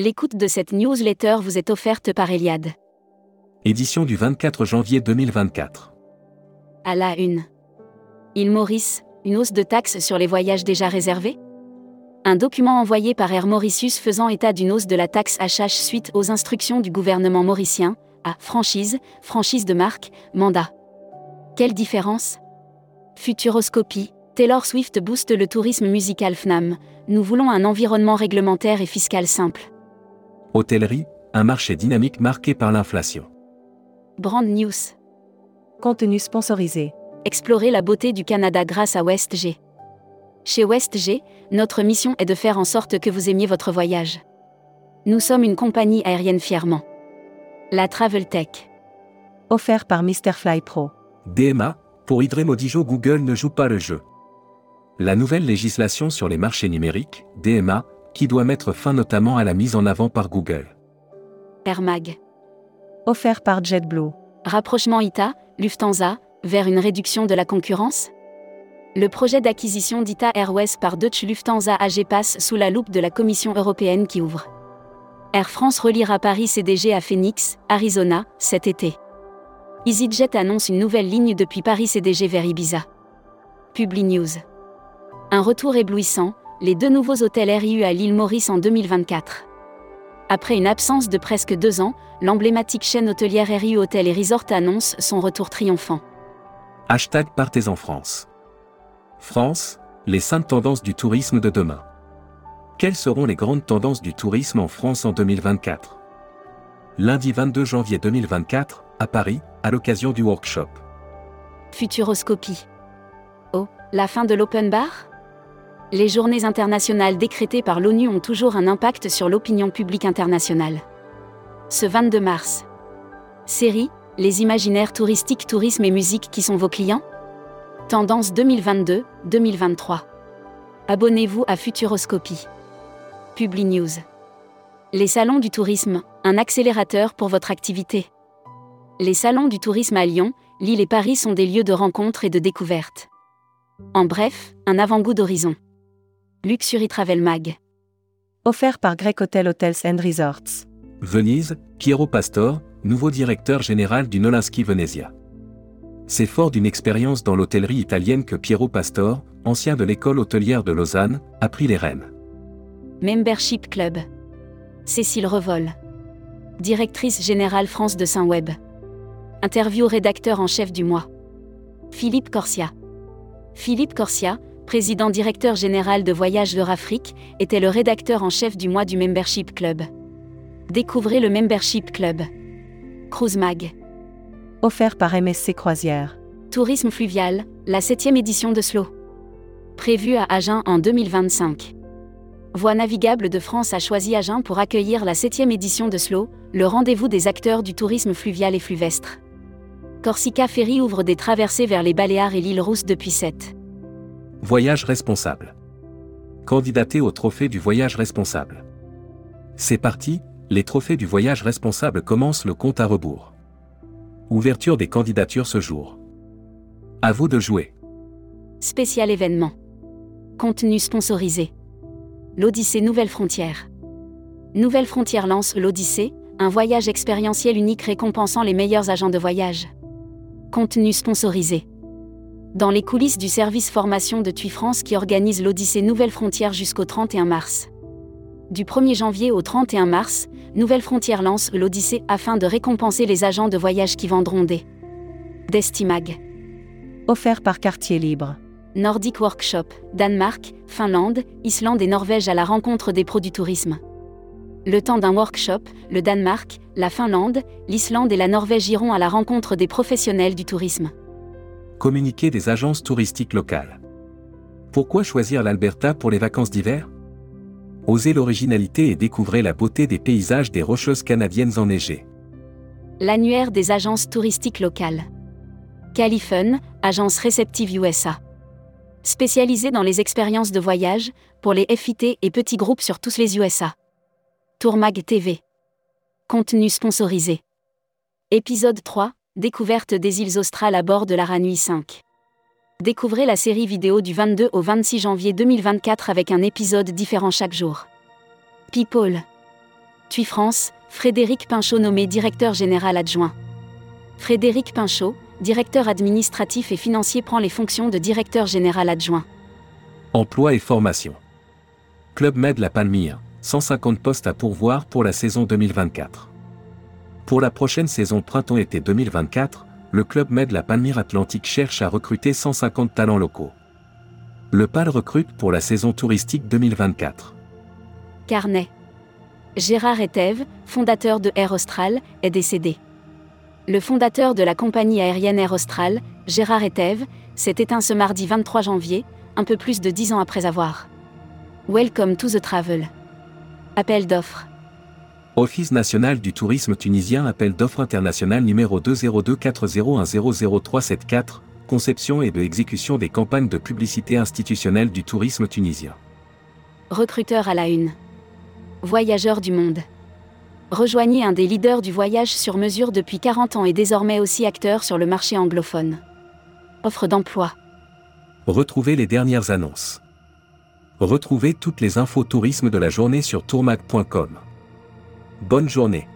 L'écoute de cette newsletter vous est offerte par Eliade. Édition du 24 janvier 2024. À la une. Il Maurice, une hausse de taxes sur les voyages déjà réservés? Un document envoyé par Air Mauritius faisant état d'une hausse de la taxe HH suite aux instructions du gouvernement mauricien, à franchise, franchise de marque, mandat. Quelle différence? Futuroscopie, Taylor Swift booste le tourisme musical FNAM. Nous voulons un environnement réglementaire et fiscal simple. Hôtellerie, un marché dynamique marqué par l'inflation. Brand News. Contenu sponsorisé. Explorer la beauté du Canada grâce à WestG. Chez WestG, notre mission est de faire en sorte que vous aimiez votre voyage. Nous sommes une compagnie aérienne fièrement. La Travel Tech. Offert par Mr. Fly Pro. DMA, pour Idré Modijo Google ne joue pas le jeu. La nouvelle législation sur les marchés numériques, DMA, qui doit mettre fin notamment à la mise en avant par Google. Air Mag. Offert par JetBlue. Rapprochement ITA, Lufthansa, vers une réduction de la concurrence Le projet d'acquisition d'ITA Airways par Deutsche Lufthansa AG passe sous la loupe de la Commission européenne qui ouvre. Air France reliera Paris CDG à Phoenix, Arizona, cet été. EasyJet annonce une nouvelle ligne depuis Paris CDG vers Ibiza. Publi News. Un retour éblouissant, les deux nouveaux hôtels RIU à l'île Maurice en 2024. Après une absence de presque deux ans, l'emblématique chaîne hôtelière RIU Hôtel et Resort annonce son retour triomphant. Hashtag Partez en France. France, les cinq tendances du tourisme de demain. Quelles seront les grandes tendances du tourisme en France en 2024 Lundi 22 janvier 2024, à Paris, à l'occasion du workshop. Futuroscopie. Oh, la fin de l'open bar? Les journées internationales décrétées par l'ONU ont toujours un impact sur l'opinion publique internationale. Ce 22 mars. Série, les imaginaires touristiques, tourisme et musique qui sont vos clients? Tendance 2022-2023. Abonnez-vous à Futuroscopie. Publi News. Les salons du tourisme, un accélérateur pour votre activité. Les salons du tourisme à Lyon, Lille et Paris sont des lieux de rencontre et de découverte. En bref, un avant-goût d'horizon. Luxury Travel Mag. Offert par Grec Hotel Hotels and Resorts. Venise, Piero Pastor, nouveau directeur général du Nolinski Venezia. C'est fort d'une expérience dans l'hôtellerie italienne que Piero Pastor, ancien de l'école hôtelière de Lausanne, a pris les rênes. Membership Club. Cécile Revol. Directrice générale France de Saint-Web. Interview rédacteur en chef du mois. Philippe Corsia. Philippe Corsia, président directeur général de Voyages Afrique, était le rédacteur en chef du mois du Membership Club. Découvrez le Membership Club. Cruise Mag. Offert par MSC Croisière. Tourisme fluvial, la 7 édition de SLO. Prévue à Agen en 2025. Voie navigable de France a choisi Agen pour accueillir la 7 édition de SLO, le rendez-vous des acteurs du tourisme fluvial et fluvestre. Corsica Ferry ouvre des traversées vers les Baléares et l'île Rousse depuis 7. Voyage responsable. Candidater au trophée du voyage responsable. C'est parti, les trophées du voyage responsable commencent le compte à rebours. Ouverture des candidatures ce jour. À vous de jouer. Spécial événement. Contenu sponsorisé. L'Odyssée Nouvelle Frontière. Nouvelle Frontière lance l'Odyssée, un voyage expérientiel unique récompensant les meilleurs agents de voyage. Contenu sponsorisé dans les coulisses du service formation de TUI France qui organise l'Odyssée Nouvelle Frontière jusqu'au 31 mars. Du 1er janvier au 31 mars, Nouvelle Frontière lance l'Odyssée afin de récompenser les agents de voyage qui vendront des Destimag. Offert par Quartier Libre. Nordic Workshop, Danemark, Finlande, Islande et Norvège à la rencontre des pros du tourisme. Le temps d'un workshop, le Danemark, la Finlande, l'Islande et la Norvège iront à la rencontre des professionnels du tourisme. Communiquer des agences touristiques locales. Pourquoi choisir l'Alberta pour les vacances d'hiver? Osez l'originalité et découvrez la beauté des paysages des rocheuses canadiennes enneigées. L'annuaire des agences touristiques locales. Califun, agence réceptive USA. Spécialisée dans les expériences de voyage, pour les FIT et petits groupes sur tous les USA. Tourmag TV. Contenu sponsorisé. Épisode 3, Découverte des îles australes à bord de la Ranui 5. Découvrez la série vidéo du 22 au 26 janvier 2024 avec un épisode différent chaque jour. People. TUI France, Frédéric Pinchot nommé directeur général adjoint. Frédéric Pinchot, directeur administratif et financier prend les fonctions de directeur général adjoint. Emploi et formation. Club Med La Palmyre, 150 postes à pourvoir pour la saison 2024. Pour la prochaine saison printemps-été 2024, le Club Med La Palmyre Atlantique cherche à recruter 150 talents locaux. Le PAL recrute pour la saison touristique 2024. Carnet. Gérard Etève, fondateur de Air Austral, est décédé. Le fondateur de la compagnie aérienne Air Austral, Gérard Etève, s'est éteint ce mardi 23 janvier, un peu plus de dix ans après avoir. Welcome to the travel. Appel d'offres. Office national du tourisme tunisien appel d'offres international numéro 20240100374, conception et de exécution des campagnes de publicité institutionnelle du tourisme tunisien. Recruteur à la une. Voyageurs du monde. Rejoignez un des leaders du voyage sur mesure depuis 40 ans et désormais aussi acteur sur le marché anglophone. Offre d'emploi. Retrouvez les dernières annonces. Retrouvez toutes les infos tourisme de la journée sur tourmag.com. Bonne journée.